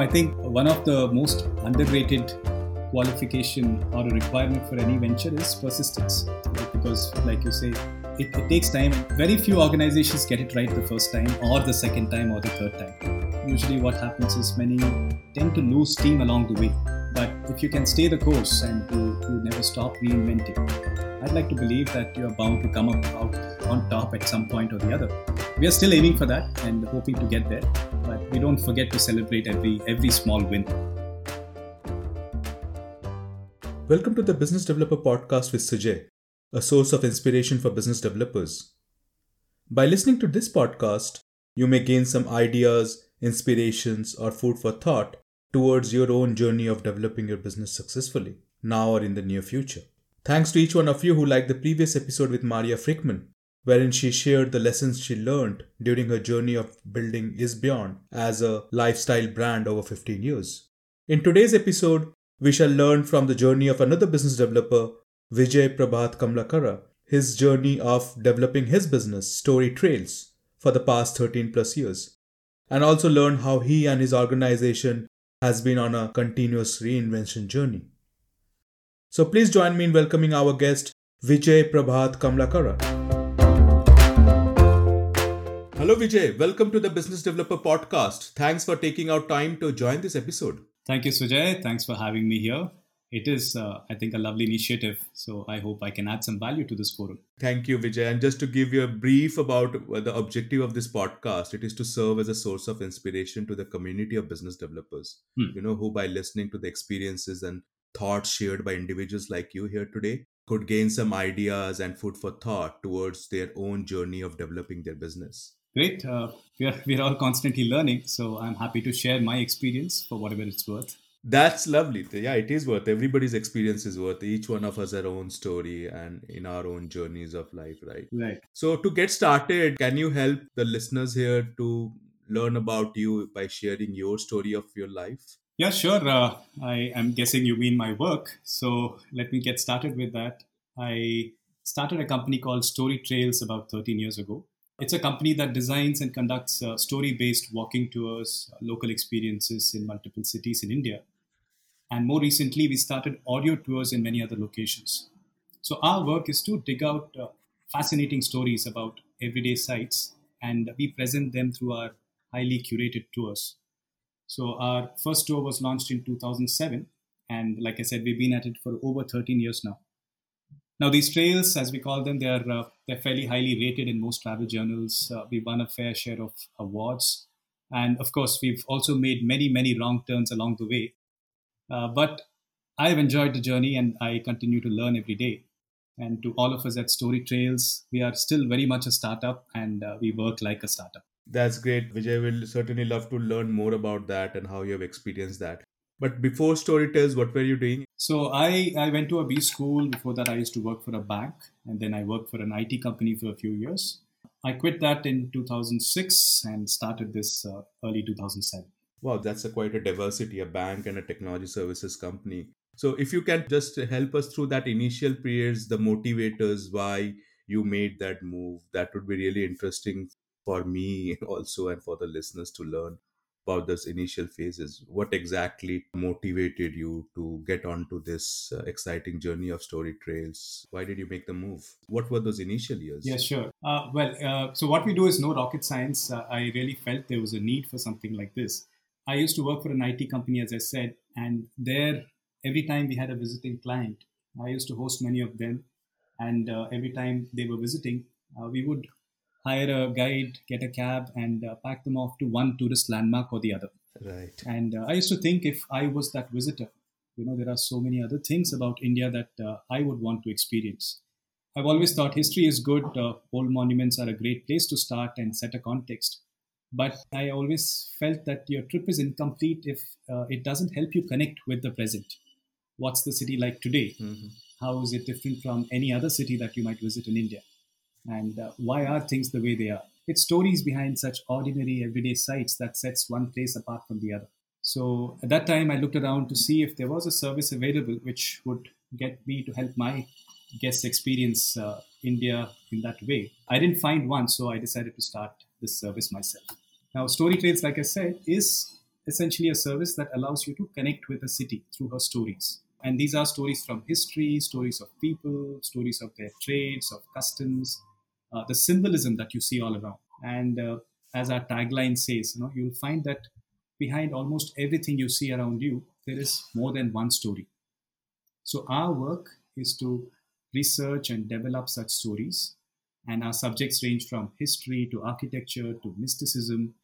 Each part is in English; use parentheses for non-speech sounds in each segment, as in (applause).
I think one of the most underrated qualification or a requirement for any venture is persistence. Right? Because, like you say, it, it, takes time. Very few organizations get it right the first time, or the second time, or the third time. Usually, what happens is many tend to lose steam along the way. But if you can stay the course and you, you never stop reinventing, I'd like to believe that you're bound to come up out on top at some point or the other. We are still aiming for that and hoping to get there, but we don't forget to celebrate every every small win. Welcome to the Business Developer Podcast with Sujay, a source of inspiration for business developers. By listening to this podcast, you may gain some ideas, inspirations, or food for thought towards your own journey of developing your business successfully, now or in the near future. Thanks to each one of you who liked the previous episode with Maria Frickman, wherein she shared the lessons she learned during her journey of building Is as a lifestyle brand over 15 years. In today's episode, we shall learn from the journey of another business developer, Vijay Prabhat Kamalakara, his journey of developing his business, Story Trails, for the past 13 plus years, and also learn how he and his organization has been on a continuous reinvention journey. So please join me in welcoming our guest, Vijay Prabhat Kamalakara. Hello, Vijay. Welcome to the Business Developer Podcast. Thanks for taking out time to join this episode. Thank you, Sujay. Thanks for having me here. It is, uh, I think, a lovely initiative. So I hope I can add some value to this forum. Thank you, Vijay. And just to give you a brief about the objective of this podcast, it is to serve as a source of inspiration to the community of business developers, hmm. you know, who by listening to the experiences and thoughts shared by individuals like you here today could gain some ideas and food for thought towards their own journey of developing their business. Great. Uh, we're, we're all constantly learning. So I'm happy to share my experience for whatever it's worth. That's lovely. Yeah, it is worth. Everybody's experience is worth. Each one of us our own story and in our own journeys of life, right? Right. So to get started, can you help the listeners here to learn about you by sharing your story of your life? Yeah, sure. Uh, I am guessing you mean my work. So let me get started with that. I started a company called Story Trails about 13 years ago. It's a company that designs and conducts uh, story based walking tours, uh, local experiences in multiple cities in India. And more recently, we started audio tours in many other locations. So, our work is to dig out uh, fascinating stories about everyday sites and we present them through our highly curated tours. So, our first tour was launched in 2007. And like I said, we've been at it for over 13 years now. Now, these trails, as we call them, they're uh, they're fairly highly rated in most travel journals. Uh, we've won a fair share of awards, and of course, we've also made many many wrong turns along the way. Uh, but I've enjoyed the journey, and I continue to learn every day. And to all of us at Story Trails, we are still very much a startup, and uh, we work like a startup. That's great, Vijay. Will certainly love to learn more about that and how you have experienced that. But before Storytrails, what were you doing? So I, I went to a B school. Before that, I used to work for a bank, and then I worked for an IT company for a few years. I quit that in 2006 and started this uh, early 2007. Wow, that's a quite a diversity, a bank and a technology services company. So if you can just help us through that initial periods, the motivators, why you made that move, that would be really interesting for me (laughs) also and for the listeners to learn about those initial phases. What exactly motivated you to get onto this uh, exciting journey of story trails? Why did you make the move? What were those initial years? Yeah, sure. Uh, well, uh, so what we do is no rocket science. Uh, I really felt there was a need for something like this. I used to work for an IT company, as I said, and there, every time we had a visiting client, I used to host many of them. And uh, every time they were visiting, uh, we would hire a guide, get a cab, and uh, pack them off to one tourist landmark or the other. Right. And uh, I used to think if I was that visitor, you know, there are so many other things about India that uh, I would want to experience. I've always thought history is good. Uh, old monuments are a great place to start and set a context. But I always felt that your trip is incomplete if uh, it doesn't help you connect with the present. What's the city like today? Mm-hmm. How is it different from any other city that you might visit in India? And uh, why are things the way they are. It's stories behind such ordinary everyday sights that sets one place apart from the other. So at that time, I looked around to see if there was a service available which would get me to help my guests experience uh, India in that way. I didn't find one, so I decided to start this service myself. Now, Story Trails, like I said, is essentially a service that allows you to connect with a city through her stories. And these are stories from history, stories of people, stories of their trades, of customs, uh, the symbolism that you see all around. And uh, as our tagline says, you know, you'll find that behind almost everything you see around you, there is more than one story. So our work is to research and develop such stories. And our subjects range from history to architecture to mysticism,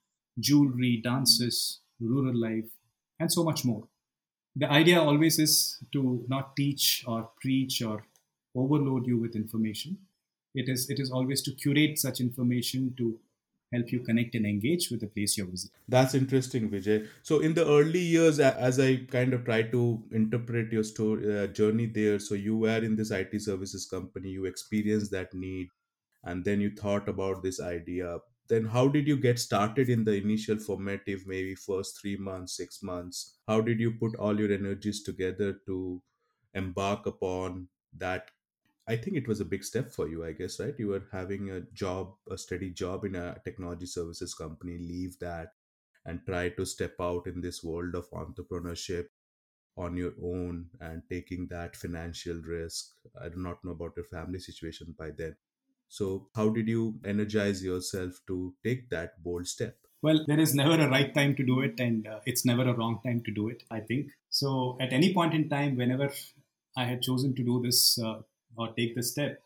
jewelry, dances, rural life, and so much more. The idea always is to not teach or preach or overload you with information. It is, it is always to curate such information to help you connect and engage with the place you're visiting. That's interesting, Vijay. So, in the early years, as I kind of try to interpret your story uh, journey there, so you were in this IT services company, you experienced that need, and then you thought about this idea then how did you get started in the initial formative maybe first three months six months how did you put all your energies together to embark upon that i think it was a big step for you i guess right you were having a job a steady job in a technology services company leave that and try to step out in this world of entrepreneurship on your own and taking that financial risk i do not know about your family situation by then so, how did you energize yourself to take that bold step? Well, there is never a right time to do it, and uh, it's never a wrong time to do it, I think. So, at any point in time, whenever I had chosen to do this uh, or take this step,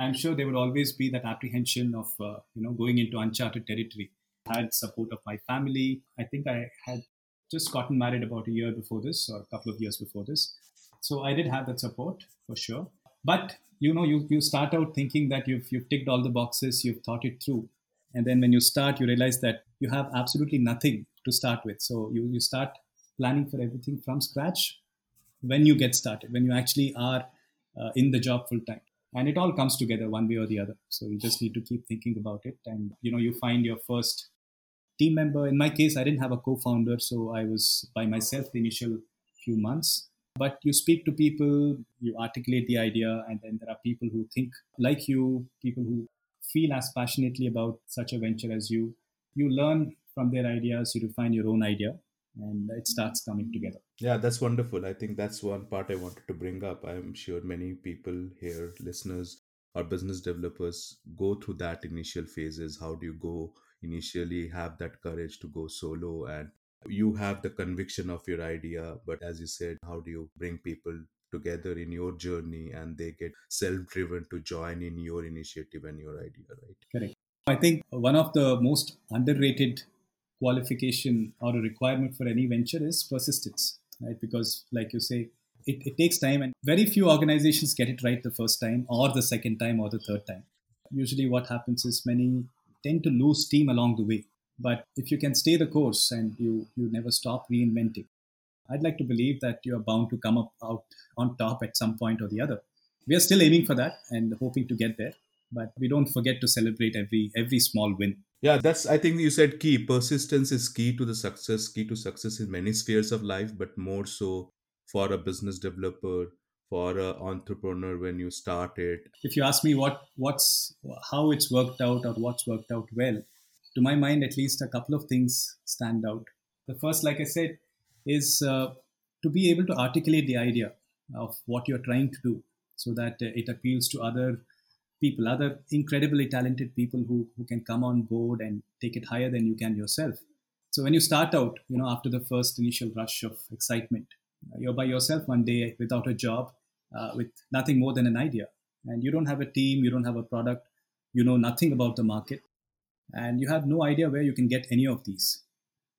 I'm sure there would always be that apprehension of uh, you know going into uncharted territory. I had support of my family. I think I had just gotten married about a year before this, or a couple of years before this. So I did have that support for sure. But you know you, you start out thinking that you've, you've ticked all the boxes you've thought it through and then when you start you realize that you have absolutely nothing to start with so you, you start planning for everything from scratch when you get started when you actually are uh, in the job full time. And it all comes together one way or the other. So you just need to keep thinking about it. And you know you find your first team member. In my case i didn't have a co-founder so i was by myself the initial few months. But you speak to people, you articulate the idea, and then there are people who think like you, people who feel as passionately about such a venture as you. You learn from their ideas, you refine your own idea, and it starts coming together. Yeah, that's wonderful. I think that's one part I wanted to bring up. I'm sure many people here, listeners or business developers, go through that initial phases. How do you go initially have that courage to go solo and you have the conviction of your idea but as you said how do you bring people together in your journey and they get self-driven to join in your initiative and your idea right correct i think one of the most underrated qualification or a requirement for any venture is persistence right because like you say it, it takes time and very few organizations get it right the first time or the second time or the third time usually what happens is many tend to lose steam along the way but if you can stay the course and you, you never stop reinventing, I'd like to believe that you're bound to come up out on top at some point or the other. We are still aiming for that and hoping to get there, but we don't forget to celebrate every every small win. Yeah, that's I think you said key. Persistence is key to the success, key to success in many spheres of life, but more so for a business developer, for an entrepreneur when you start it. If you ask me what what's how it's worked out or what's worked out well, to my mind, at least, a couple of things stand out. The first, like I said, is uh, to be able to articulate the idea of what you're trying to do so that uh, it appeals to other people, other incredibly talented people who, who can come on board and take it higher than you can yourself. So when you start out, you know, after the first initial rush of excitement, uh, you're by yourself one day without a job, uh, with nothing more than an idea. And you don't have a team, you don't have a product, you know nothing about the market and you have no idea where you can get any of these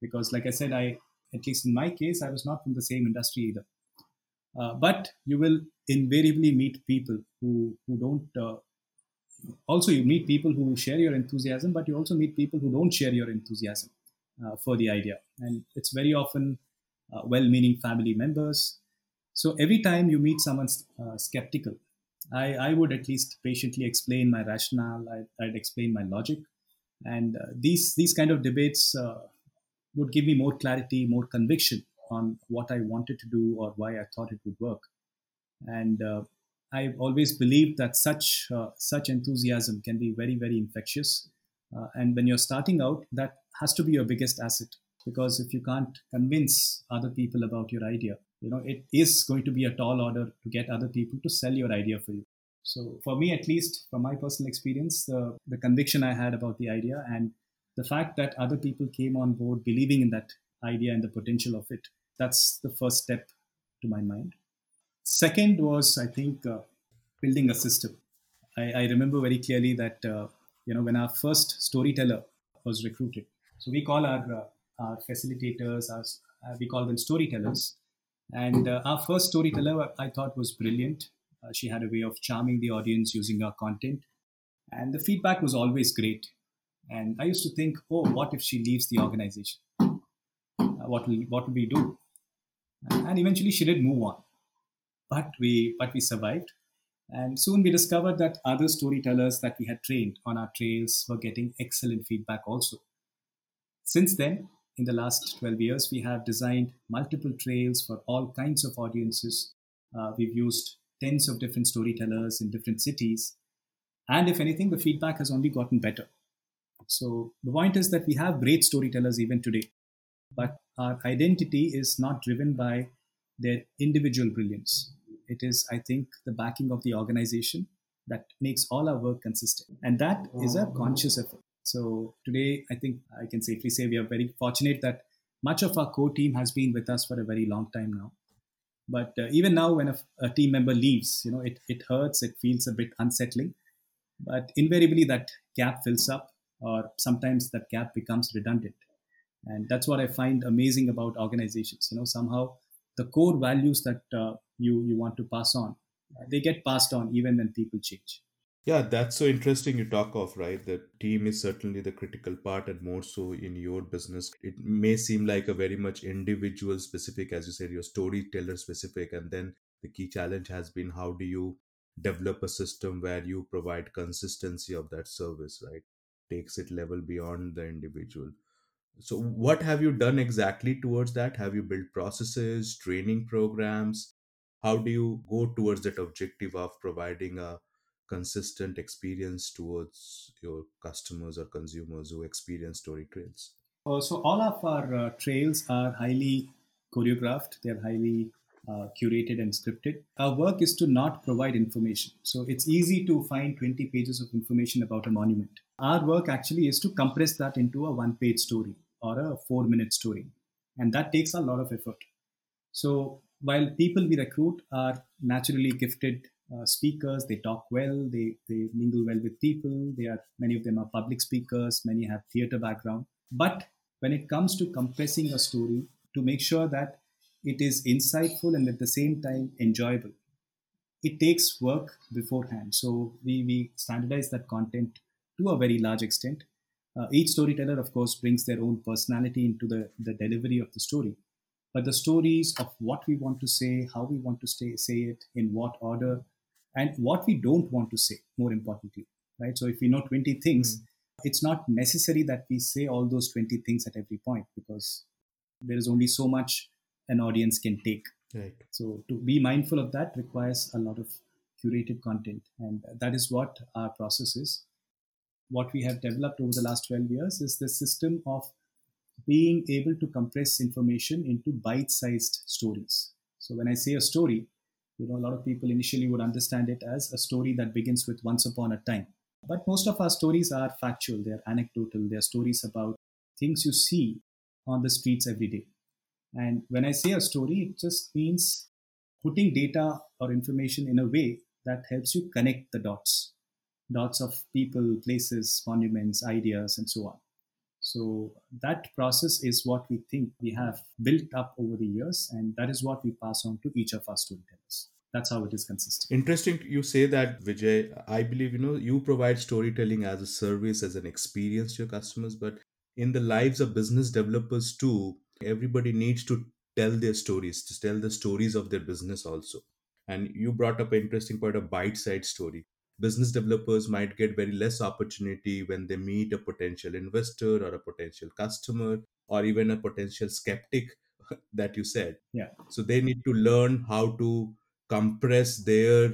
because like i said i at least in my case i was not from the same industry either uh, but you will invariably meet people who who don't uh, also you meet people who share your enthusiasm but you also meet people who don't share your enthusiasm uh, for the idea. And it's very often uh, well-meaning family members. So every time you meet someone uh, skeptical I, I would at least patiently explain my rationale I, i'd explain my logic. And uh, these these kind of debates uh, would give me more clarity, more conviction on what I wanted to do or why I thought it would work. And uh, I've always believed that such such enthusiasm can be very very infectious. and when you're starting out, that has to be your biggest asset. because if you can't convince other people about your idea, you know, it is going to be a tall order to get other people to sell your idea for you. So for me, at least from my personal experience, the, the conviction I had about the idea and the fact that other people came on board believing in that idea and the potential of it, that's the first step to my mind. Second was, I think, uh, building a system. I, I, remember very clearly that, uh, you know, when our first storyteller was recruited, so we call our, uh, our facilitators, our, uh, we call them storytellers. And uh, our first storyteller, I thought, was brilliant. She had a way of charming the audience using our content. And the feedback was always great. And I used to think, oh, what if she leaves the organization? What will what will we do? And eventually, she did move on, but we but we survived. And soon we discovered that other storytellers that we had trained on our trails were getting excellent feedback also. Since then, in the last 12 years, we have designed multiple trails for all kinds of audiences. Uh, we've used tens of different storytellers in different cities. And if anything, the feedback has only gotten better. So the point is that we have great storytellers even today, but our identity is not driven by their individual brilliance. It is, I think, the backing of the organization that makes all our work consistent. And that is a conscious effort. So today, I think I can safely say we are very fortunate that much of our core team has been with us for a very long time now. But uh, even now, when a, a, team member leaves, you know, it, it hurts, it feels a bit unsettling. But invariably, that gap fills up, or sometimes that gap becomes redundant. And that's what I find amazing about organizations. You know, somehow the core values that uh, you you want to pass on, they get passed on even when people change. Yeah, that's so interesting you talk of, right? The team is certainly the critical part, and more so in your business. It may seem like a very much individual specific, as you said, your storyteller specific. And then the key challenge has been how do you develop a system where you provide consistency of that service, right? Takes it level beyond the individual. So, what have you done exactly towards that? Have you built processes, training programs? How do you go towards that objective of providing a consistent experience towards your customers or consumers who experience story trails? Uh, so all of our uh, trails are highly choreographed. They're highly uh, curated and scripted. Our work is to not provide information. So it's easy to find 20 pages of information about a monument. Our work actually is to compress that into a one page story or a four minute story. And that takes a lot of effort. So while people we recruit are naturally gifted uh, speakers. They talk well. They they mingle well with people. They are many of them are public speakers. Many have theater background. But when it comes to compressing a story, to make sure that it is insightful and at the same time enjoyable, it takes work beforehand. So we we standardize that content to a very large extent. Uh, each storyteller, of course, brings their own personality into the, the delivery of the story but the stories of what we want to say, how we want to stay, say it, in what order, and what we don't want to say, more importantly, right? So if we know 20 things, mm it's not necessary that we say all those 20 things at every point because there is only so much an audience can take. Right. So to be mindful of that requires a lot of curated content. And that is what our process is. What we have developed over the last 12 years is the system of being able to compress information into bite sized stories. So when I say a story, you know, a lot of people initially would understand it as a story that begins with once upon a time. But most of our stories are factual, they're anecdotal, they're stories about things you see on the streets every day. And when I say a story, it just means putting data or information in a way that helps you connect the dots dots of people, places, monuments, ideas, and so on. So that process is what we think we have built up over the years, and that is what we pass on to each of our storytellers. That's how it is consistent. Interesting you say that, Vijay. I believe you know you provide storytelling as a service, as an experience to your customers, but in the lives of business developers too, everybody needs to tell their stories, to tell the stories of their business also. And you brought up an interesting point of bite-sized story business developers might get very less opportunity when they meet a potential investor or a potential customer or even a potential skeptic (laughs) that you said yeah so they need to learn how to compress their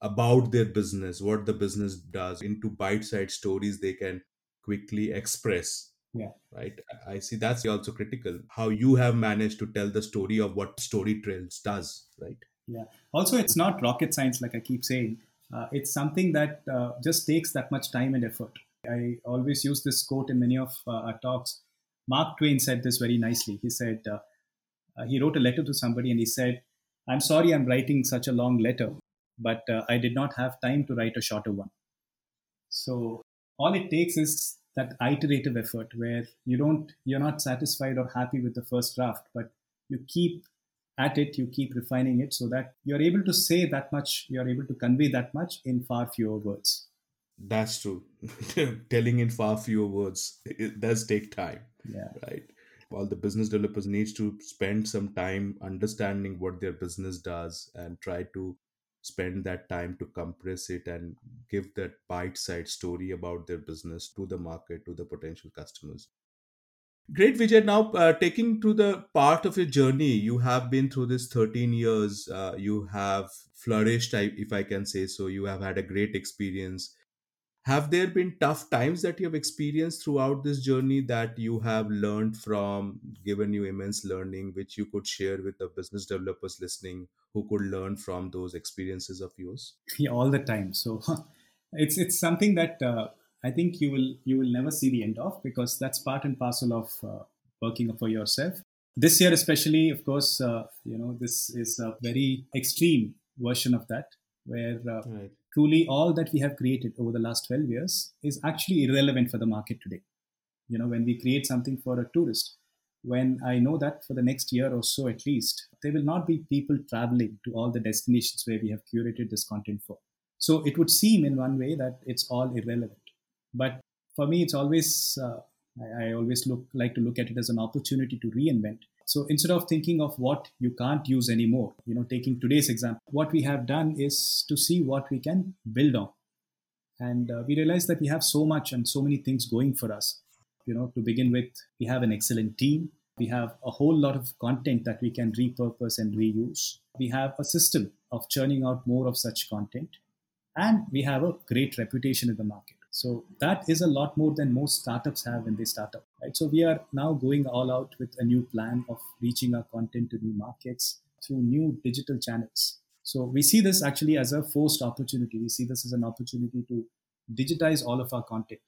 about their business what the business does into bite-sized stories they can quickly express Yeah. Right. I see that's also critical. How you have managed to tell the story of what Story Trails does, right? Yeah. Also, it's not rocket science, like I keep saying. Uh, it's something that uh, just takes that much time and effort. I always use this quote in many of uh, our talks. Mark Twain said this very nicely. He said, uh, uh, he wrote a letter to somebody and he said, I'm sorry I'm writing such a long letter, but uh, I did not have time to write a shorter one. So all it takes is that iterative effort where you don't, you're not satisfied or happy with the first draft, but you keep at it, you keep refining it so that you're able to say that much, you're able to convey that much in far fewer words. That's true. (laughs) Telling in far fewer words, it does take time. Yeah. Right. All the business developers needs to spend some time understanding what their business does and try to spend that time to compress it and give that bite-sized story about their business to the market to the potential customers great vijay. Now uh, taking to the part of your journey you have been through this 13 years. Uh, you have flourished if i can say so. You have had a great experience. Have there been tough times that you have experienced throughout this journey that you have learned from given you immense learning which you could share with the business developers listening who could learn from those experiences of yours? (laughs) Yeah all the time. So (laughs) it's it's something that uh, i think you will you will never see the end of because that's part and parcel of uh, working for yourself this year especially of course uh, you know this is a very extreme version of that where uh, right truly all that we have created over the last 12 years is actually irrelevant for the market today. You know, when we create something for a tourist, when I know that for the next year or so at least, there will not be people traveling to all the destinations where we have curated this content for. So it would seem in one way that it's all irrelevant. But for me, it's always, uh, I, I always look like to look at it as an opportunity to reinvent so instead of thinking of what you can't use anymore, you know, taking today's example, what we have done is to see what we can build on. And uh, we realize that we have so much and so many things going for us. You know, to begin with, we have an excellent team. We have a whole lot of content that we can repurpose and reuse. We have a system of churning out more of such content. And we have a great reputation in the market. So that is a lot more than most startups have when they start up, right? So we are now going all out with a new plan of reaching our content to new markets through new digital channels. So we see this actually as a forced opportunity. We see this as an opportunity to digitize all of our content.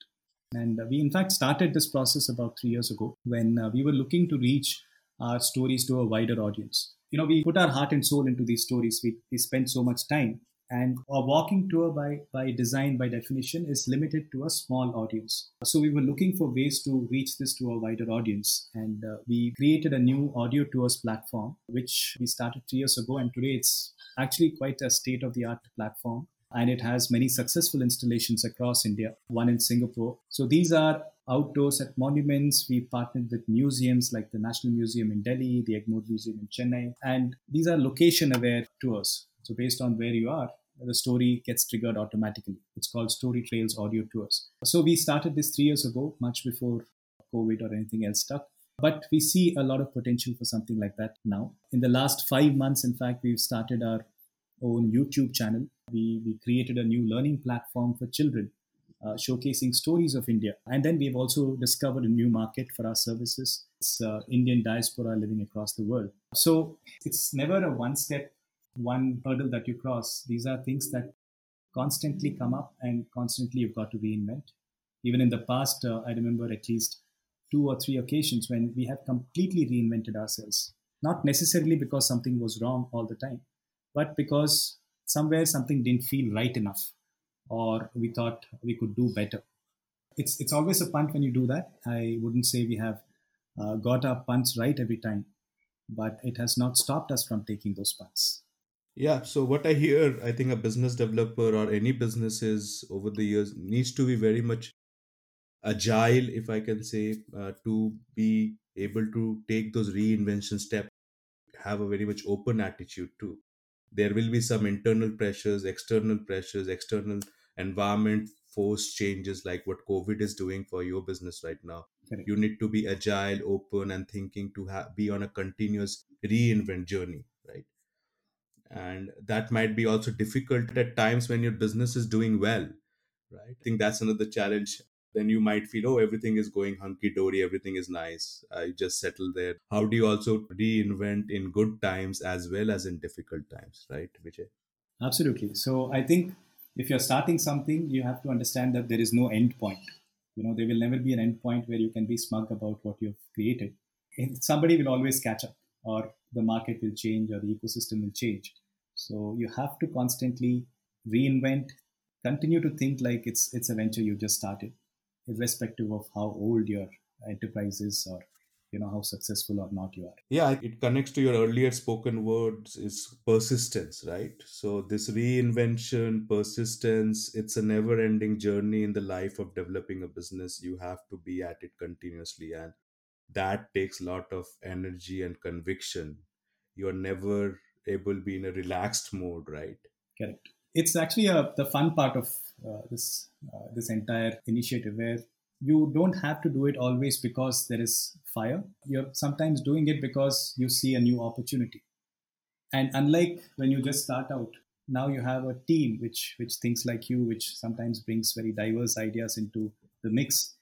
And we, in fact, started this process about three years ago when uh, we were looking to reach our stories to a wider audience. You know, we put our heart and soul into these stories. We, we spend so much time and a walking tour by, by design, by definition, is limited to a small audience. So we were looking for ways to reach this to a wider audience. And uh, we created a new audio tours platform, which we started three years ago. And today it's actually quite a state of the art platform. And it has many successful installations across India, one in Singapore. So these are outdoors at monuments. We partnered with museums like the National Museum in Delhi, the Egmore Museum in Chennai. And these are location aware tours. So based on where you are, the story gets triggered automatically. It's called Story Trails Audio Tours. So we started this three years ago, much before COVID or anything else stuck. But we see a lot of potential for something like that now. In the last five months, in fact, we've started our own YouTube channel. We, we created a new learning platform for children, uh, showcasing stories of India. And then we've also discovered a new market for our services. It's uh, Indian diaspora living across the world. So it's never a one step one hurdle that you cross. These are things that constantly come up and constantly you've got to reinvent. Even in the past, uh, I remember at least two or three occasions when we have completely reinvented ourselves. Not necessarily because something was wrong all the time, but because somewhere something didn't feel right enough or we thought we could do better. It's, it's always a punt when you do that. I wouldn't say we have uh, got our punts right every time, but it has not stopped us from taking those punts. Yeah, so what I hear, I think a business developer or any businesses over the years needs to be very much agile, if I can say, uh, to be able to take those reinvention steps, have a very much open attitude too. There will be some internal pressures, external pressures, external environment force changes like what COVID is doing for your business right now. Correct. You need to be agile, open, and thinking to ha- be on a continuous reinvent journey? And that might be also difficult at times when your business is doing well right i think that's another challenge then you might feel, oh, everything is going hunky dory, everything is nice. I just settle there. How do you also reinvent in good times as well as in difficult times, right, Vijay? Absolutely. So I think if you're starting something, you have to understand that there is no end point. You know, there will never be an end point where you can be smug about what you've created. Somebody will always catch up, or the market will change, or the ecosystem will change. So you have to constantly reinvent, continue to think like it's it's a venture you just started, irrespective of how old your enterprise is or you know how successful or not you are. Yeah it connects to your earlier spoken words is persistence right? So this reinvention persistence it's a never ending journey in the life of developing a business. You have to be at it continuously. And that takes a lot of energy and conviction. You're never able to be in a relaxed mode right? Correct. It's actually a, the fun part of uh, this uh, this entire initiative where you don't have to do it always because there is fire. You're sometimes doing it because you see a new opportunity. And unlike when you just start out now you have a team which which thinks like you which sometimes brings very diverse ideas into the mix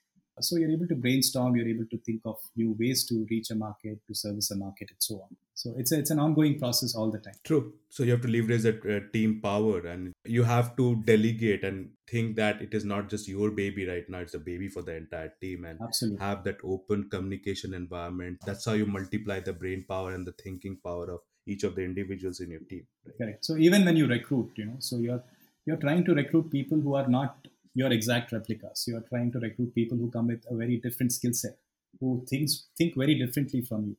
so you're able to brainstorm you're able to think of new ways to reach a market to service a market and so on. So it's a, it's an ongoing process all the time. True. So you have to leverage that uh, team power and you have to delegate and think that it is not just your baby right now it's a baby for the entire team and Absolutely. have that open communication environment. That's how you multiply the brain power and the thinking power of each of the individuals in your team right? correct. So even when you recruit you know so you're you're trying to recruit people who are not your exact replicas. You are trying to recruit people who come with a very different skill set, who thinks think very differently from you.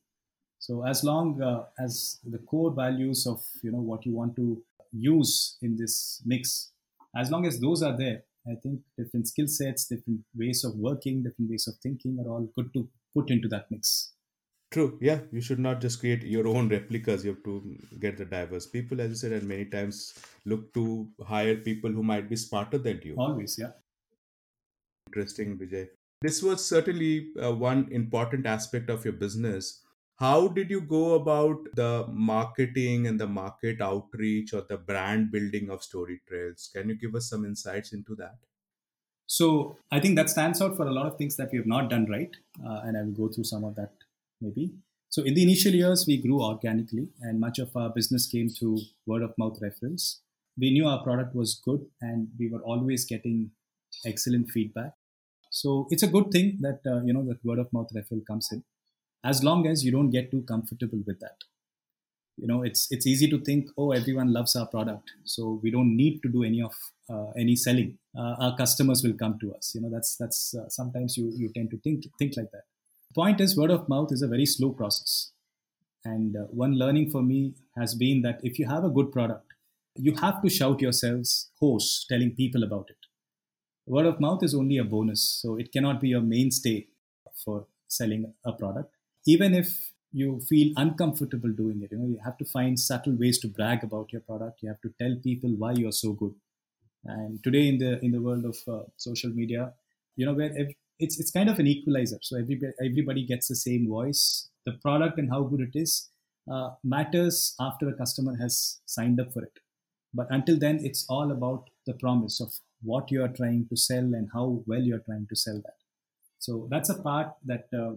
So as long uh, as the core values of you know what you want to use in this mix, as long as those are there, I think different skill sets, different ways of working, different ways of thinking are all good to put into that mix. True. Yeah. You should not just create your own replicas. You have to get the diverse people, as you said, and many times look to hire people who might be smarter than you. Always. Yeah. Interesting, Vijay. This was certainly uh, one important aspect of your business. How did you go about the marketing and the market outreach or the brand building of Story Trails? Can you give us some insights into that? So I think that stands out for a lot of things that we have not done right, uh, and I will go through some of that maybe. So in the initial years, we grew organically, and much of our business came through word of mouth referrals. We knew our product was good, and we were always getting excellent feedback. So it's a good thing that uh, you know that word of mouth referral comes in, as long as you don't get too comfortable with that. You know, it's it's easy to think, oh, everyone loves our product, so we don't need to do any of uh, any selling. Uh, our customers will come to us. You know, that's that's uh, sometimes you you tend to think think like that point is word of mouth is a very slow process. And uh, one learning for me has been that if you have a good product you have to shout yourselves hoarse telling people about it. Word of mouth is only a bonus so it cannot be your mainstay for selling a product. Even if you feel uncomfortable doing it you know you have to find subtle ways to brag about your product. You have to tell people why you're so good. And today in the in the world of uh, social media you know where it's it's kind of an equalizer. So everybody everybody gets the same voice. The product and how good it is uh, matters after a customer has signed up for it. But until then, it's all about the promise of what you are trying to sell and how well you are trying to sell that. So that's a part that uh,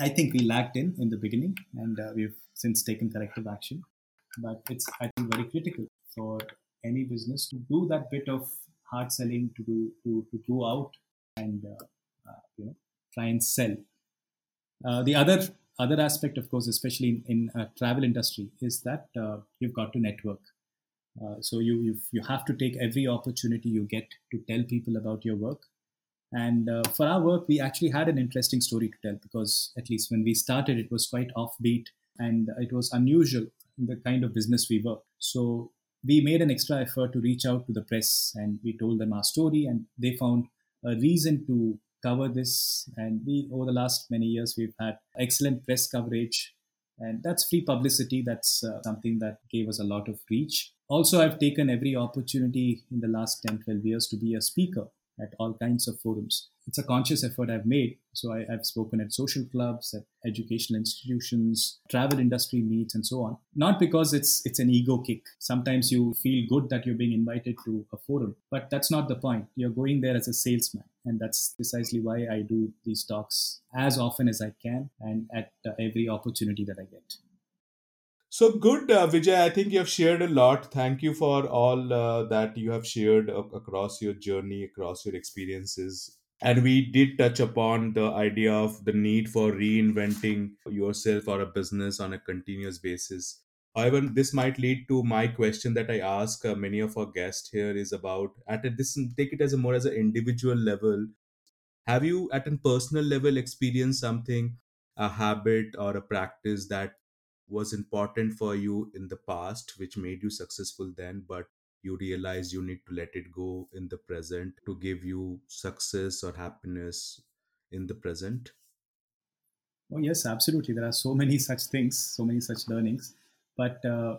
I think we lacked in in the beginning, and uh, we've since taken corrective action. But it's I think very critical for any business to do that bit of hard selling, to do to, to go out and uh, you know try and sell. Uh, the other other aspect, of course, especially in, in travel industry, is that uh, you've got to network. so you you you have to take every opportunity you get to tell people about your work. And uh, for our work, we actually had an interesting story to tell because, at least when we started, it was quite offbeat and it was unusual in the kind of business we were. So we made an extra effort to reach out to the press and we told them our story, and they found a reason to cover this. And we, over the last many years, we've had excellent press coverage. And that's free publicity. That's uh, something that gave us a lot of reach. Also, I've taken every opportunity in the last 10, 12 years to be a speaker at all kinds of forums. It's a conscious effort I've made. So I, have spoken at social clubs, at educational institutions, travel industry meets, and so on. Not because it's it's an ego kick. Sometimes you feel good that you're being invited to a forum, but that's not the point. You're going there as a salesman, and that's precisely why I do these talks as often as I can and at uh, every opportunity that I get. So good, uh, Vijay. I think you have shared a lot. Thank you for all uh, that you have shared uh, across your journey, across your experiences. And we did touch upon the idea of the need for reinventing yourself or a business on a continuous basis. However, this might lead to my question that I ask uh, many of our guests here is about at a, this take it as a more as an individual level. Have you at a personal level experienced something, a habit or a practice that was important for you in the past which made you successful then but you realize you need to let it go in the present to give you success or happiness in the present oh yes absolutely there are so many (laughs) such things so many such learnings but uh,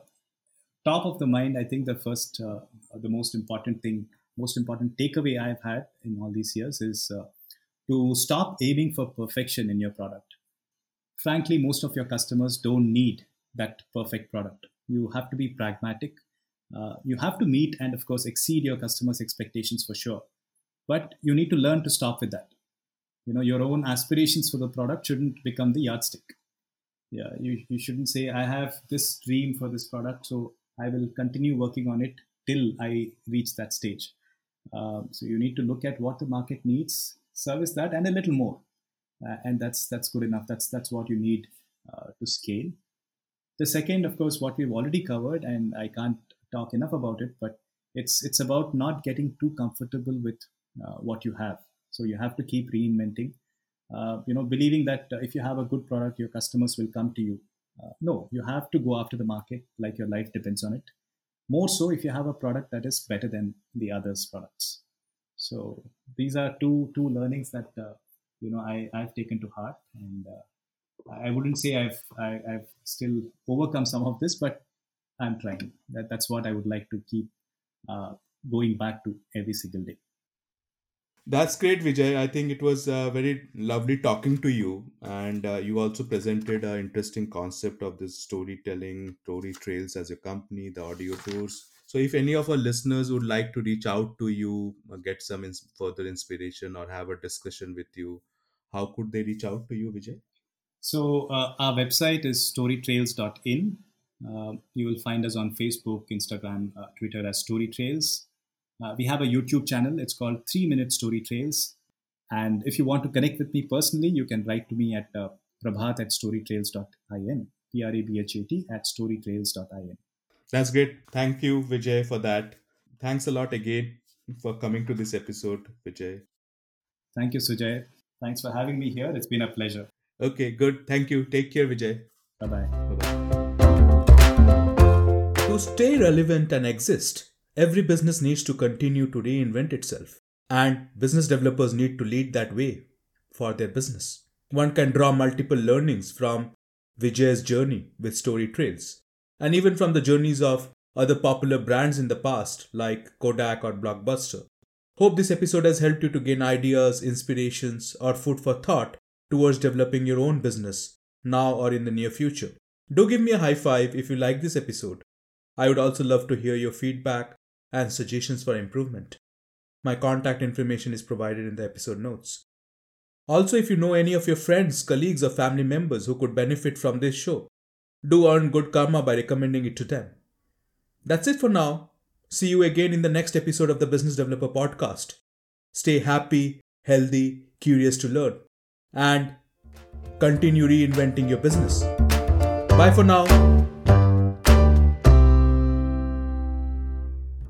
top of the mind i think the first uh, the most important thing most important takeaway i've had in all these years is uh, to stop aiming for perfection in your product frankly, most of your customers don't need that perfect product. You have to be pragmatic. Uh, you have to meet and, of course, exceed your customers' expectations for sure. But you need to learn to stop with that. You know, your own aspirations for the product shouldn't become the yardstick. Yeah, you, you shouldn't say, I have this dream for this product, so I will continue working on it till I reach that stage. Um, so you need to look at what the market needs, service that, and a little more uh, and that's that's good enough. That's that's what you need uh, to scale. The second, of course, what we've already covered, and I can't talk enough about it, but it's it's about not getting too comfortable with uh, what you have. So you have to keep reinventing. Uh, you know, believing that uh, if you have a good product, your customers will come to you. Uh, no, you have to go after the market like your life depends on it. More so if you have a product that is better than the others' products. So these are two two learnings that you know I, I've taken to heart and uh, I wouldn't say I've I, have i have still overcome some of this, but I'm trying. That that's what I would like to keep uh, going back to every single day. That's great, Vijay. I think it was uh, very lovely talking to you, and uh, you also presented an interesting concept of this storytelling, story trails as a company, the audio tours. So, if any of our listeners would like to reach out to you, uh, get some ins- further inspiration, or have a discussion with you, how could they reach out to you, Vijay? So, uh, our website is storytrails.in. Uh, you will find us on Facebook, Instagram, uh, Twitter as Story Trails. Uh, we have a YouTube channel. It's called Three Minute Story Trails. And if you want to connect with me personally, you can write to me at uh, prabhat at storytrails.in, P R A B H A T at storytrails.in. That's great. Thank you, Vijay, for that. Thanks a lot again for coming to this episode, Vijay. Thank you, Sujay. Thanks for having me here. It's been a pleasure. Okay, good. Thank you. Take care, Vijay. Bye bye. To stay relevant and exist, every business needs to continue to reinvent itself. And business developers need to lead that way for their business. One can draw multiple learnings from Vijay's journey with Story Trails, and even from the journeys of other popular brands in the past like Kodak or Blockbuster. Hope this episode has helped you to gain ideas, inspirations, or food for thought towards developing your own business now or in the near future. Do give me a high five if you like this episode. I would also love to hear your feedback and suggestions for improvement. My contact information is provided in the episode notes. Also, if you know any of your friends, colleagues, or family members who could benefit from this show, do earn good karma by recommending it to them. That's it for now. See you again in the next episode of the Business Developer Podcast. Stay happy, healthy, curious to learn, and continue reinventing your business. Bye for now.